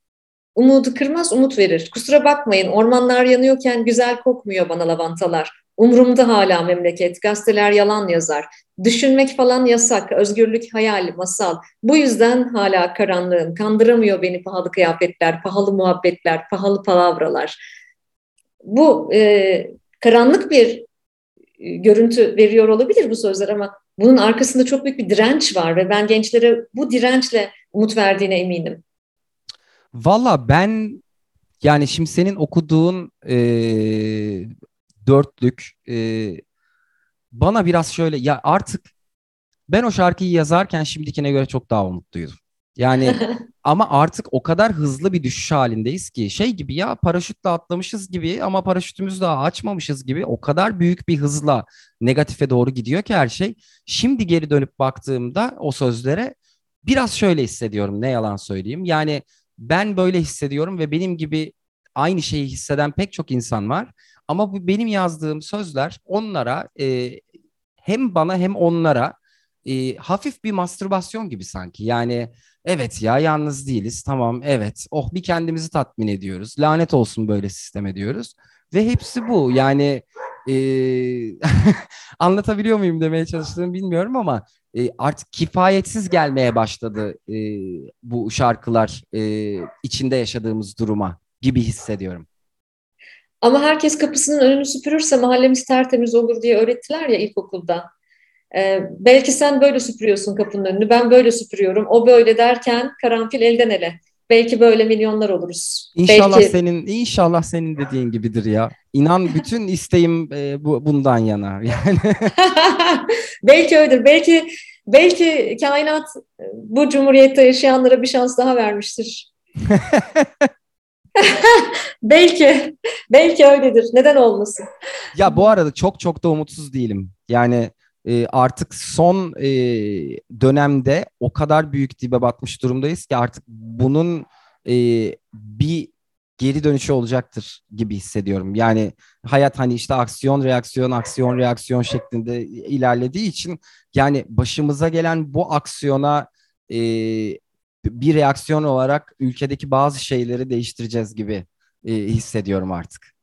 Umudu kırmaz, umut verir. Kusura bakmayın, ormanlar yanıyorken güzel kokmuyor bana lavantalar. Umrumda hala memleket, gazeteler yalan yazar. Düşünmek falan yasak, özgürlük hayal, masal. Bu yüzden hala karanlığım, kandıramıyor beni pahalı kıyafetler, pahalı muhabbetler, pahalı palavralar. Bu e, karanlık bir e, görüntü veriyor olabilir bu sözler ama bunun arkasında çok büyük bir direnç var ve ben gençlere bu dirençle umut verdiğine eminim. Valla ben yani şimdi senin okuduğun e, dörtlük e, bana biraz şöyle ya artık ben o şarkıyı yazarken şimdikine göre çok daha umutluydum. Yani ama artık o kadar hızlı bir düşüş halindeyiz ki şey gibi ya paraşütle atlamışız gibi ama paraşütümüzü daha açmamışız gibi o kadar büyük bir hızla negatife doğru gidiyor ki her şey. Şimdi geri dönüp baktığımda o sözlere biraz şöyle hissediyorum ne yalan söyleyeyim. Yani ben böyle hissediyorum ve benim gibi aynı şeyi hisseden pek çok insan var. Ama bu benim yazdığım sözler onlara e, hem bana hem onlara e, hafif bir mastürbasyon gibi sanki. Yani evet ya yalnız değiliz tamam evet oh bir kendimizi tatmin ediyoruz. Lanet olsun böyle sisteme diyoruz. Ve hepsi bu yani e, anlatabiliyor muyum demeye çalıştığımı bilmiyorum ama e, artık kifayetsiz gelmeye başladı e, bu şarkılar e, içinde yaşadığımız duruma gibi hissediyorum. Ama herkes kapısının önünü süpürürse mahallemiz tertemiz olur diye öğrettiler ya ilkokulda. Ee, belki sen böyle süpürüyorsun kapının önünü, ben böyle süpürüyorum. O böyle derken karanfil elden ele. Belki böyle milyonlar oluruz. İnşallah belki... senin inşallah senin dediğin gibidir ya. İnan bütün isteğim e, bu bundan yana. Yani. belki öyledir. Belki belki kainat bu cumhuriyette yaşayanlara bir şans daha vermiştir. belki belki öyledir. Neden olmasın? Ya bu arada çok çok da umutsuz değilim. Yani e, artık son e, dönemde o kadar büyük dibe batmış durumdayız ki artık bunun e, bir geri dönüşü olacaktır gibi hissediyorum. Yani hayat hani işte aksiyon reaksiyon aksiyon reaksiyon şeklinde ilerlediği için yani başımıza gelen bu aksiyona e, bir reaksiyon olarak ülkedeki bazı şeyleri değiştireceğiz gibi e, hissediyorum artık.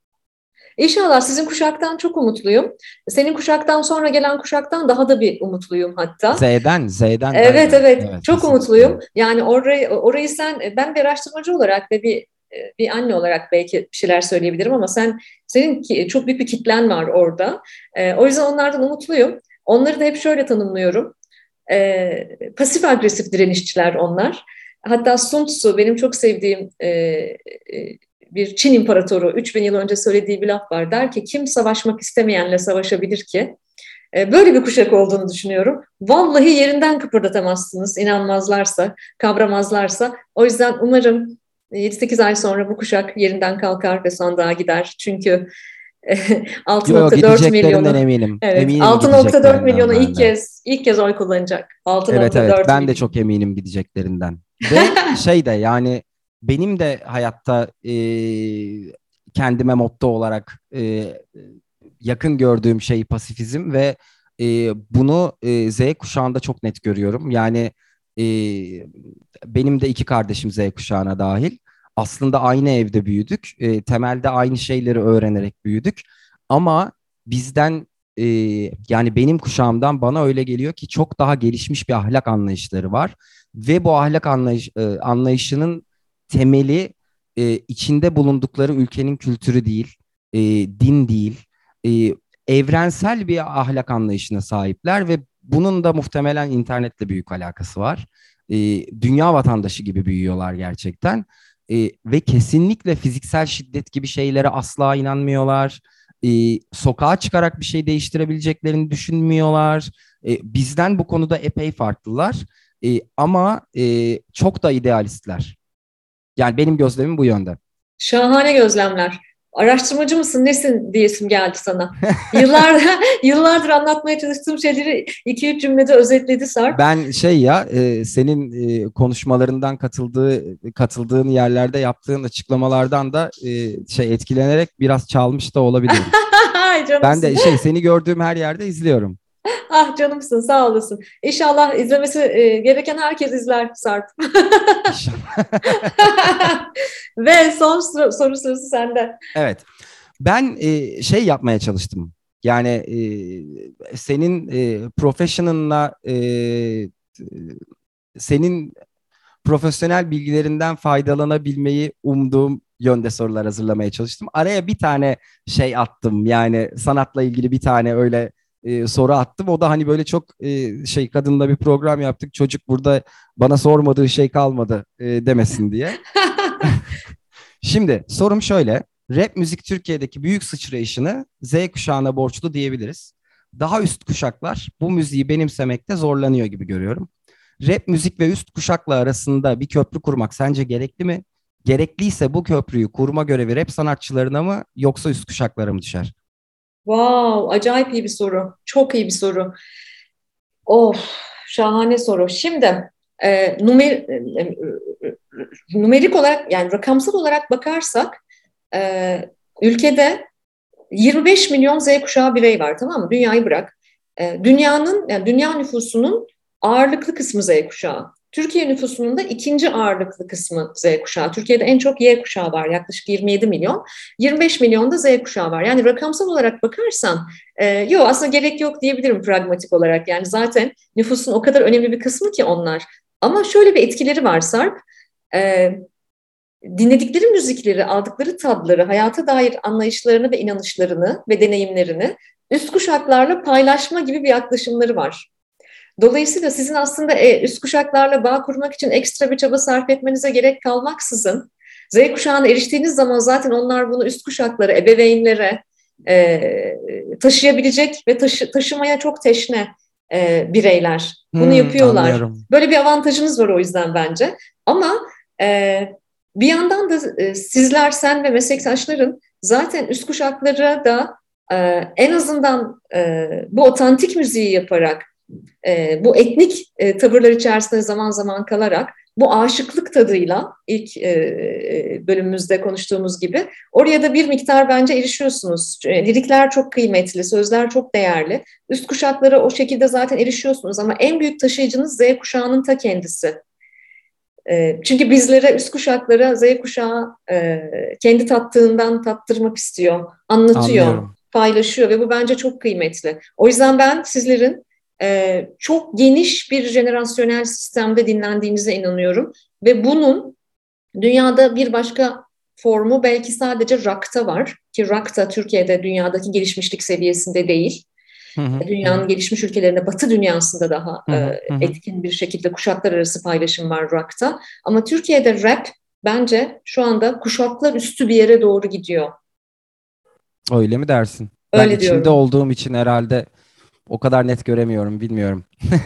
İnşallah sizin kuşaktan çok umutluyum. Senin kuşaktan sonra gelen kuşaktan daha da bir umutluyum hatta. Z'den, Z'den. Evet, evet, evet. Çok kesinlikle. umutluyum. Yani orayı, orayı sen, ben bir araştırmacı olarak ve bir bir anne olarak belki bir şeyler söyleyebilirim ama sen senin ki, çok büyük bir kitlen var orada. E, o yüzden onlardan umutluyum. Onları da hep şöyle tanımlıyorum. E, pasif agresif direnişçiler onlar. Hatta Sun Tzu benim çok sevdiğim e, e, bir Çin imparatoru 3000 yıl önce söylediği bir laf var. Der ki kim savaşmak istemeyenle savaşabilir ki? E, böyle bir kuşak olduğunu düşünüyorum. Vallahi yerinden kıpırdatamazsınız inanmazlarsa, kavramazlarsa. O yüzden umarım 7-8 ay sonra bu kuşak yerinden kalkar ve sandığa gider. Çünkü 6.4 milyonu eminim. Evet, 6.4 milyonu ilk kez ilk kez oy kullanacak. 6.4 Evet evet ben milyon. de çok eminim gideceklerinden. Ve şey de yani benim de hayatta e, kendime motto olarak e, yakın gördüğüm şey pasifizm ve e, bunu e, Z kuşağında çok net görüyorum. Yani e, benim de iki kardeşim Z kuşağına dahil. Aslında aynı evde büyüdük. E, temelde aynı şeyleri öğrenerek büyüdük. Ama bizden e, yani benim kuşağımdan bana öyle geliyor ki çok daha gelişmiş bir ahlak anlayışları var. Ve bu ahlak anlayış, e, anlayışının temeli e, içinde bulundukları ülkenin kültürü değil, e, din değil, e, evrensel bir ahlak anlayışına sahipler ve bunun da muhtemelen internetle büyük alakası var. E, dünya vatandaşı gibi büyüyorlar gerçekten e, ve kesinlikle fiziksel şiddet gibi şeylere asla inanmıyorlar. E, sokağa çıkarak bir şey değiştirebileceklerini düşünmüyorlar. E, bizden bu konuda epey farklılar e, ama e, çok da idealistler. Yani benim gözlemim bu yönde. Şahane gözlemler. Araştırmacı mısın nesin diyesim geldi sana. Yıllardır, yıllardır anlatmaya çalıştığım şeyleri iki üç cümlede özetledi Sarp. Ben şey ya e, senin e, konuşmalarından katıldığı katıldığın yerlerde yaptığın açıklamalardan da e, şey etkilenerek biraz çalmış da olabilirim. ben de şey seni gördüğüm her yerde izliyorum. ah canımsın sağ olasın. İnşallah izlemesi e, gereken herkes izler Sarp. Ve son soru, soru sırası sende. Evet. Ben e, şey yapmaya çalıştım. Yani e, senin e, professional'la e, senin profesyonel bilgilerinden faydalanabilmeyi umduğum yönde sorular hazırlamaya çalıştım. Araya bir tane şey attım. Yani sanatla ilgili bir tane öyle e, soru attım. O da hani böyle çok e, şey kadınla bir program yaptık. Çocuk burada bana sormadığı şey kalmadı e, demesin diye. Şimdi sorum şöyle. Rap müzik Türkiye'deki büyük sıçrayışını Z kuşağına borçlu diyebiliriz. Daha üst kuşaklar bu müziği benimsemekte zorlanıyor gibi görüyorum. Rap müzik ve üst kuşakla arasında bir köprü kurmak sence gerekli mi? Gerekliyse bu köprüyü kurma görevi rap sanatçılarına mı yoksa üst kuşaklara mı düşer? Wow, acayip iyi bir soru. Çok iyi bir soru. Of, şahane soru. Şimdi e, numer, e, e, numerik olarak yani rakamsal olarak bakarsak e, ülkede 25 milyon Z kuşağı birey var tamam mı? Dünyayı bırak. E, dünyanın yani dünya nüfusunun ağırlıklı kısmı Z kuşağı. Türkiye nüfusunun da ikinci ağırlıklı kısmı Z kuşağı. Türkiye'de en çok Y kuşağı var yaklaşık 27 milyon. 25 milyon da Z kuşağı var. Yani rakamsal olarak bakarsan e, yok aslında gerek yok diyebilirim pragmatik olarak. Yani zaten nüfusun o kadar önemli bir kısmı ki onlar. Ama şöyle bir etkileri var Sarp. E, dinledikleri müzikleri, aldıkları tadları, hayata dair anlayışlarını ve inanışlarını ve deneyimlerini üst kuşaklarla paylaşma gibi bir yaklaşımları var. Dolayısıyla sizin aslında e, üst kuşaklarla bağ kurmak için ekstra bir çaba sarf etmenize gerek kalmaksızın Z kuşağına eriştiğiniz zaman zaten onlar bunu üst kuşaklara, ebeveynlere e, taşıyabilecek ve taşı, taşımaya çok teşne e, bireyler. Bunu hmm, yapıyorlar. Anlıyorum. Böyle bir avantajınız var o yüzden bence. Ama e, bir yandan da e, sizler, sen ve meslektaşların zaten üst kuşaklara da e, en azından e, bu otantik müziği yaparak e, bu etnik e, tavırlar içerisinde zaman zaman kalarak bu aşıklık tadıyla ilk e, e, bölümümüzde konuştuğumuz gibi oraya da bir miktar bence erişiyorsunuz. E, lirikler çok kıymetli, sözler çok değerli. Üst kuşaklara o şekilde zaten erişiyorsunuz ama en büyük taşıyıcınız Z kuşağının ta kendisi. E, çünkü bizlere, üst kuşaklara Z kuşağı e, kendi tattığından tattırmak istiyor, anlatıyor, Anlıyorum. paylaşıyor ve bu bence çok kıymetli. O yüzden ben sizlerin e, çok geniş bir jenerasyonel sistemde dinlendiğinize inanıyorum. Ve bunun dünyada bir başka formu belki sadece rock'ta var. Ki rock da Türkiye'de dünyadaki gelişmişlik seviyesinde değil. Hı hı, Dünyanın hı. gelişmiş ülkelerinde, batı dünyasında daha hı hı, e, etkin bir şekilde kuşaklar arası paylaşım var rock'ta. Ama Türkiye'de rap bence şu anda kuşaklar üstü bir yere doğru gidiyor. Öyle mi dersin? Öyle ben diyorum. içinde olduğum için herhalde o kadar net göremiyorum bilmiyorum.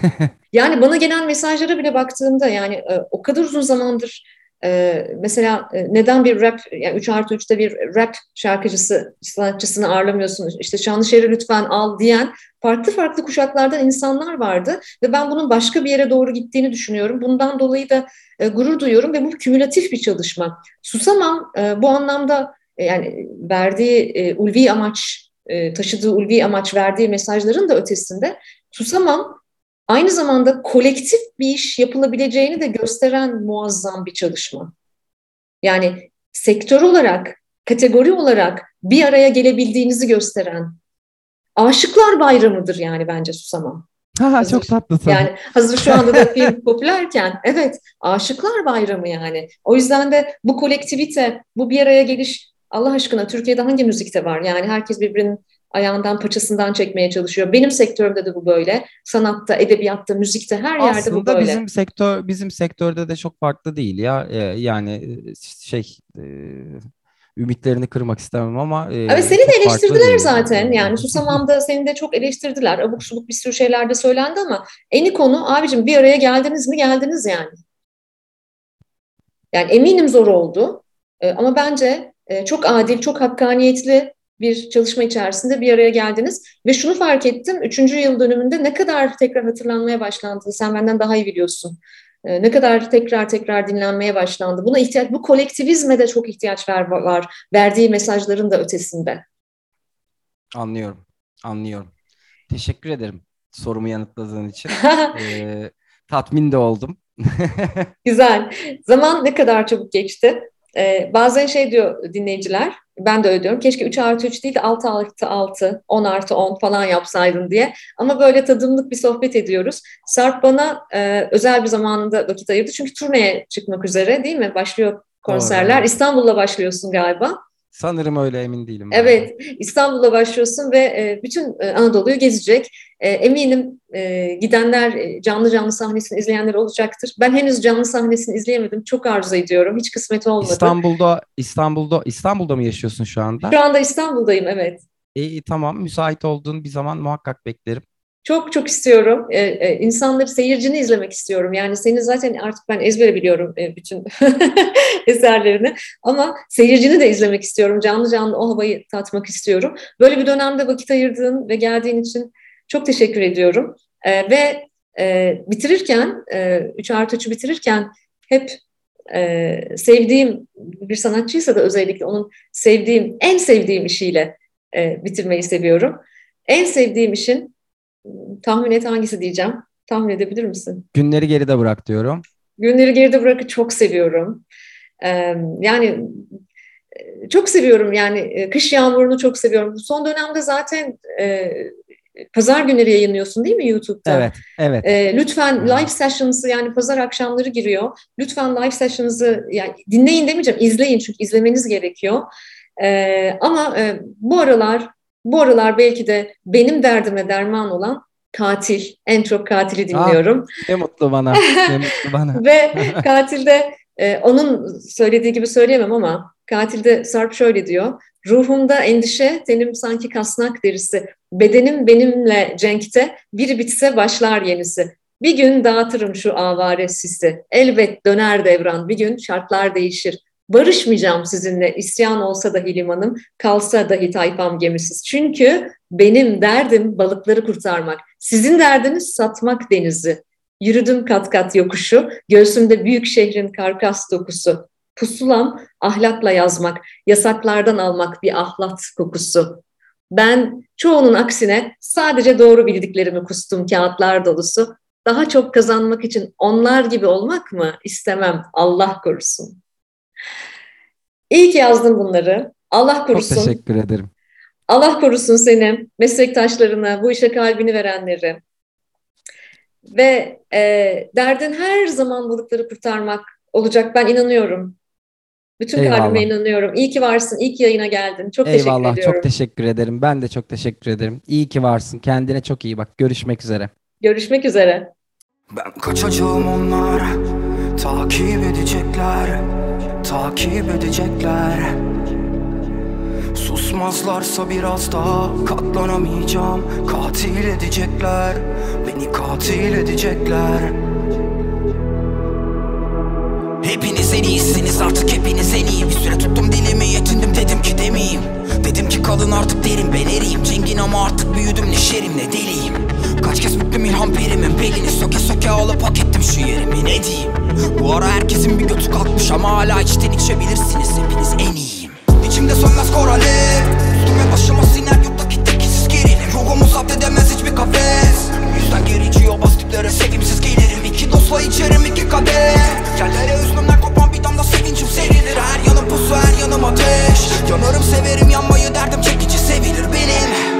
yani bana gelen mesajlara bile baktığımda yani e, o kadar uzun zamandır e, mesela e, neden bir rap yani 3 artı 3'te bir rap şarkıcısı sanatçısını ağırlamıyorsun işte Şanlışehir'i lütfen al diyen farklı farklı kuşaklardan insanlar vardı ve ben bunun başka bir yere doğru gittiğini düşünüyorum. Bundan dolayı da gurur duyuyorum ve bu kümülatif bir çalışma. Susamam bu anlamda yani verdiği ulvi amaç e, taşıdığı ulvi amaç verdiği mesajların da ötesinde Susamam aynı zamanda kolektif bir iş yapılabileceğini de gösteren muazzam bir çalışma. Yani sektör olarak, kategori olarak bir araya gelebildiğinizi gösteren Aşıklar Bayramı'dır yani bence Susamam. Ha, hazır, çok tatlı. Yani hazır şu anda da film popülerken evet Aşıklar Bayramı yani. O yüzden de bu kolektivite, bu bir araya geliş Allah aşkına Türkiye'de hangi müzikte var? Yani herkes birbirinin ayağından paçasından çekmeye çalışıyor. Benim sektörümde de bu böyle. Sanatta, edebiyatta, müzikte her yerde Aslında bu böyle. Aslında bizim sektör bizim sektörde de çok farklı değil ya. Ee, yani e, şey e, ümitlerini kırmak istemem ama e, Evet seni de eleştirdiler zaten. Yani Susamam'da seni de çok eleştirdiler. Abuk subuk bir sürü şeyler de söylendi ama eni konu abicim bir araya geldiniz mi geldiniz yani. Yani eminim zor oldu. E, ama bence e, çok adil, çok hakkaniyetli bir çalışma içerisinde bir araya geldiniz. Ve şunu fark ettim, üçüncü yıl dönümünde ne kadar tekrar hatırlanmaya başlandığını sen benden daha iyi biliyorsun. Ee, ne kadar tekrar tekrar dinlenmeye başlandı. Buna ihtiyaç, bu kolektivizme de çok ihtiyaç var, var. Verdiği mesajların da ötesinde. Anlıyorum, anlıyorum. Teşekkür ederim sorumu yanıtladığın için. ee, tatmin de oldum. Güzel. Zaman ne kadar çabuk geçti. Ee, bazen şey diyor dinleyiciler, ben de öyle diyorum. Keşke 3 artı 3 değil de 6 artı 6, 10 artı 10 falan yapsaydın diye. Ama böyle tadımlık bir sohbet ediyoruz. Sarp bana e, özel bir zamanında vakit ayırdı. Çünkü turneye çıkmak üzere değil mi? Başlıyor konserler. Doğru. İstanbul'la başlıyorsun galiba. Sanırım öyle emin değilim. Evet, İstanbul'a başlıyorsun ve e, bütün e, Anadolu'yu gezecek. E, eminim gidenler canlı canlı sahnesini izleyenler olacaktır. Ben henüz canlı sahnesini izleyemedim. Çok arzu ediyorum. Hiç kısmet olmadı. İstanbul'da İstanbul'da İstanbul'da mı yaşıyorsun şu anda? Şu anda İstanbul'dayım, evet. İyi tamam. Müsait olduğun bir zaman muhakkak beklerim. Çok çok istiyorum. E, insanları, seyircini izlemek istiyorum. Yani seni zaten artık ben ezbere biliyorum e, bütün eserlerini. Ama seyircini de izlemek istiyorum. Canlı canlı o havayı tatmak istiyorum. Böyle bir dönemde vakit ayırdığın ve geldiğin için çok teşekkür ediyorum. E, ve e, bitirirken, e, 3 artı 3'ü bitirirken hep e, sevdiğim bir sanatçıysa da özellikle onun sevdiğim, en sevdiğim işiyle e, bitirmeyi seviyorum. En sevdiğim işin tahmin et hangisi diyeceğim. Tahmin edebilir misin? Günleri geride bırak diyorum. Günleri geride bırakı çok seviyorum. Ee, yani çok seviyorum yani kış yağmurunu çok seviyorum. Son dönemde zaten e, pazar günleri yayınlıyorsun değil mi YouTube'da? Evet, evet. E, lütfen live sessions'ı yani pazar akşamları giriyor. Lütfen live sessions'ı yani dinleyin demeyeceğim, izleyin çünkü izlemeniz gerekiyor. E, ama e, bu aralar bu aralar belki de benim derdime derman olan katil, en çok katili dinliyorum. Ah, ne mutlu bana, ne mutlu bana. Ve katilde e, onun söylediği gibi söyleyemem ama katilde Sarp şöyle diyor. Ruhumda endişe, tenim sanki kasnak derisi. Bedenim benimle cenkte, bir bitse başlar yenisi. Bir gün dağıtırım şu avare sisi. Elbet döner devran, bir gün şartlar değişir. Barışmayacağım sizinle isyan olsa dahi limanım, kalsa dahi tayfam gemisiz. Çünkü benim derdim balıkları kurtarmak. Sizin derdiniz satmak denizi. Yürüdüm kat kat yokuşu, göğsümde büyük şehrin karkas dokusu. Pusulam ahlakla yazmak, yasaklardan almak bir ahlat kokusu. Ben çoğunun aksine sadece doğru bildiklerimi kustum kağıtlar dolusu. Daha çok kazanmak için onlar gibi olmak mı istemem Allah korusun. İyi ki yazdın bunları. Allah korusun. Çok teşekkür ederim. Allah korusun seni, meslektaşlarını, bu işe kalbini verenleri. Ve e, derdin her zaman balıkları kurtarmak olacak. Ben inanıyorum. Bütün Eyvallah. kalbime inanıyorum. İyi ki varsın. İyi ki yayına geldin. Çok Eyvallah, teşekkür ediyorum. Çok teşekkür ederim. Ben de çok teşekkür ederim. İyi ki varsın. Kendine çok iyi bak. Görüşmek üzere. Görüşmek üzere. Ben kaçacağım onlar takip edecekler takip edecekler. Susmazlarsa biraz daha katlanamayacağım. Katil edecekler Beni katil edecekler. Hepiniz en iyisiniz artık hepiniz en iyi. Bir süre tuttum dilimi yetindim dedim ki demeyeyim. Dedim ki kalın artık derin. Ben eriyim Cengin ama artık büyüdüm ne şerim ne deliyim Kaç kez büklüm İlhan Perim'in belini söke söke alıp hak ettim şu yerimi ne diyeyim? Bu ara herkesin bir götü kalkmış ama hala içten içebilirsiniz hepiniz en iyiyim. İçimde sönmez korale Üstüm ve başıma siner yurttaki tepkisiz gerilim. Ruhumu zapt edemez hiçbir kafes. Yüzden gerici o bastiklere sevimsiz gelirim. İki dostla içerim iki kadeh. Yerlere üzmemden kopan bir damla sevincim serilir. Her yanım pusu her yanım ateş. Yanarım severim yanmayı derdim çekici sevilir benim.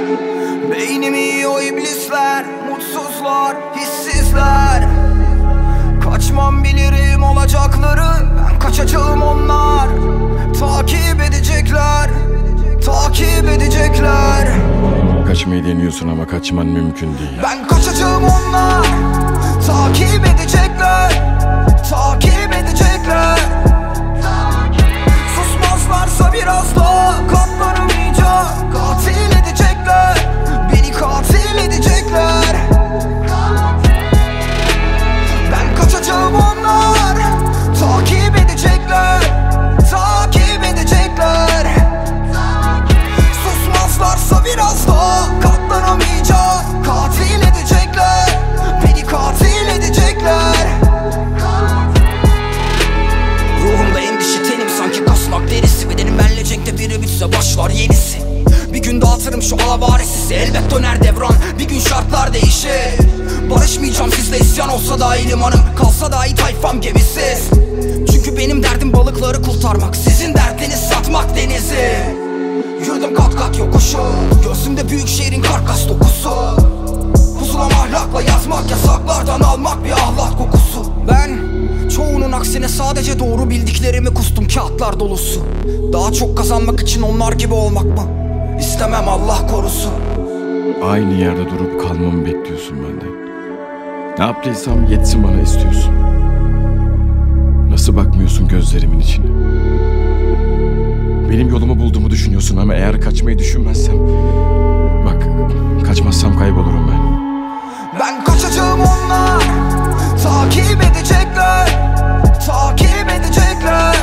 Beynimi yiyor iblisler umutlar, hissizler. Kaçmam bilirim olacakları Ben kaçacağım onlar. Takip edecekler Takip edecekler. Kaçmayı deniyorsun ama kaçman mümkün değil. Ben kaçacağım onlar. Takip edecekler Takip edecekler. Susmazlarsa biraz daha şu alavarisi Elbet döner devran. Bir gün şartlar değişir. Barışmayacağım sizle isyan olsa dahi limanım. Kalsa dahi tayfam gemisiz. Çünkü benim derdim balıkları kurtarmak. Sizin derdiniz satmak denizi. Yürüdüm kat kat yokuşu. Göğsümde büyük şehrin karkas dokusu. Pusulam ahlakla yazmak yasaklardan almak bir ahlak kokusu. Ben çoğunun aksine sadece doğru bildiklerimi kustum kağıtlar dolusu. Daha çok kazanmak için onlar gibi olmak mı? İstemem Allah korusun. Aynı yerde durup kalmamı bekliyorsun benden. Ne yaptıysam yetsin bana istiyorsun. Nasıl bakmıyorsun gözlerimin içine? Benim yolumu bulduğumu düşünüyorsun ama eğer kaçmayı düşünmezsem Bak kaçmazsam kaybolurum ben. Ben kaçacağım onlar. Takip edecekler. Takip edecekler.